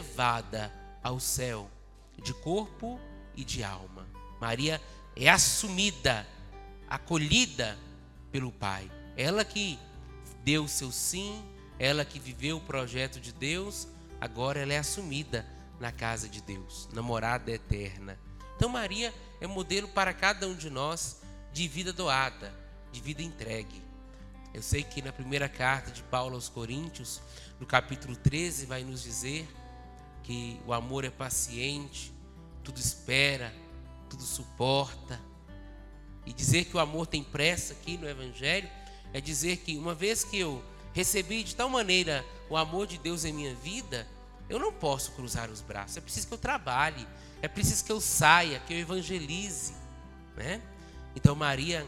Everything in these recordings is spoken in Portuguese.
elevada ao céu, de corpo e de alma. Maria é assumida, acolhida pelo Pai. Ela que deu seu sim, ela que viveu o projeto de Deus, agora ela é assumida na casa de Deus, na morada eterna. Então Maria é modelo para cada um de nós de vida doada, de vida entregue. Eu sei que na primeira carta de Paulo aos Coríntios, no capítulo 13, vai nos dizer que o amor é paciente, tudo espera, tudo suporta. E dizer que o amor tem pressa aqui no Evangelho é dizer que uma vez que eu recebi de tal maneira o amor de Deus em minha vida, eu não posso cruzar os braços. É preciso que eu trabalhe, é preciso que eu saia, que eu evangelize, né? Então Maria,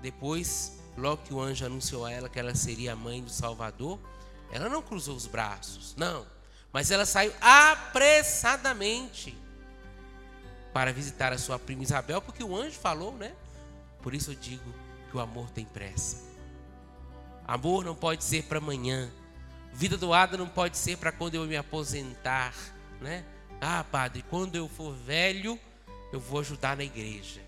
depois, logo que o anjo anunciou a ela que ela seria a mãe do Salvador, ela não cruzou os braços, não. Mas ela saiu apressadamente para visitar a sua prima Isabel, porque o anjo falou, né? Por isso eu digo que o amor tem pressa. Amor não pode ser para amanhã. Vida doada não pode ser para quando eu me aposentar, né? Ah, padre, quando eu for velho, eu vou ajudar na igreja.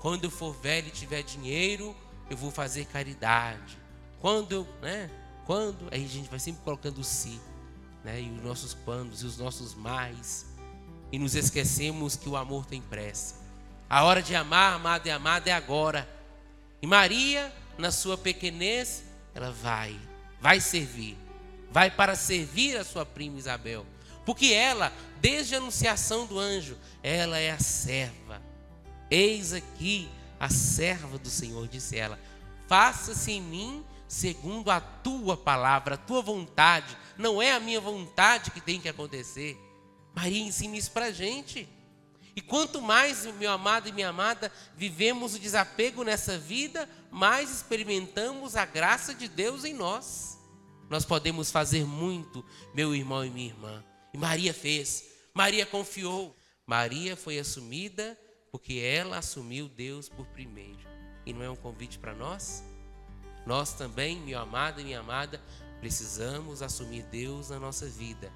Quando eu for velho e tiver dinheiro, eu vou fazer caridade. Quando né? Quando, aí a gente vai sempre colocando o si, né? E os nossos quandos e os nossos mais. E nos esquecemos que o amor tem pressa. A hora de amar, amado e amada é agora. E Maria, na sua pequenez, ela vai, vai servir vai para servir a sua prima Isabel. Porque ela, desde a anunciação do anjo, ela é a serva. Eis aqui a serva do Senhor, disse ela. Faça-se em mim segundo a tua palavra, a tua vontade. Não é a minha vontade que tem que acontecer. Maria ensina isso para a gente. E quanto mais, meu amado e minha amada, vivemos o desapego nessa vida, mais experimentamos a graça de Deus em nós nós podemos fazer muito, meu irmão e minha irmã. E Maria fez, Maria confiou. Maria foi assumida porque ela assumiu Deus por primeiro. E não é um convite para nós? Nós também, meu amado e minha amada, precisamos assumir Deus na nossa vida.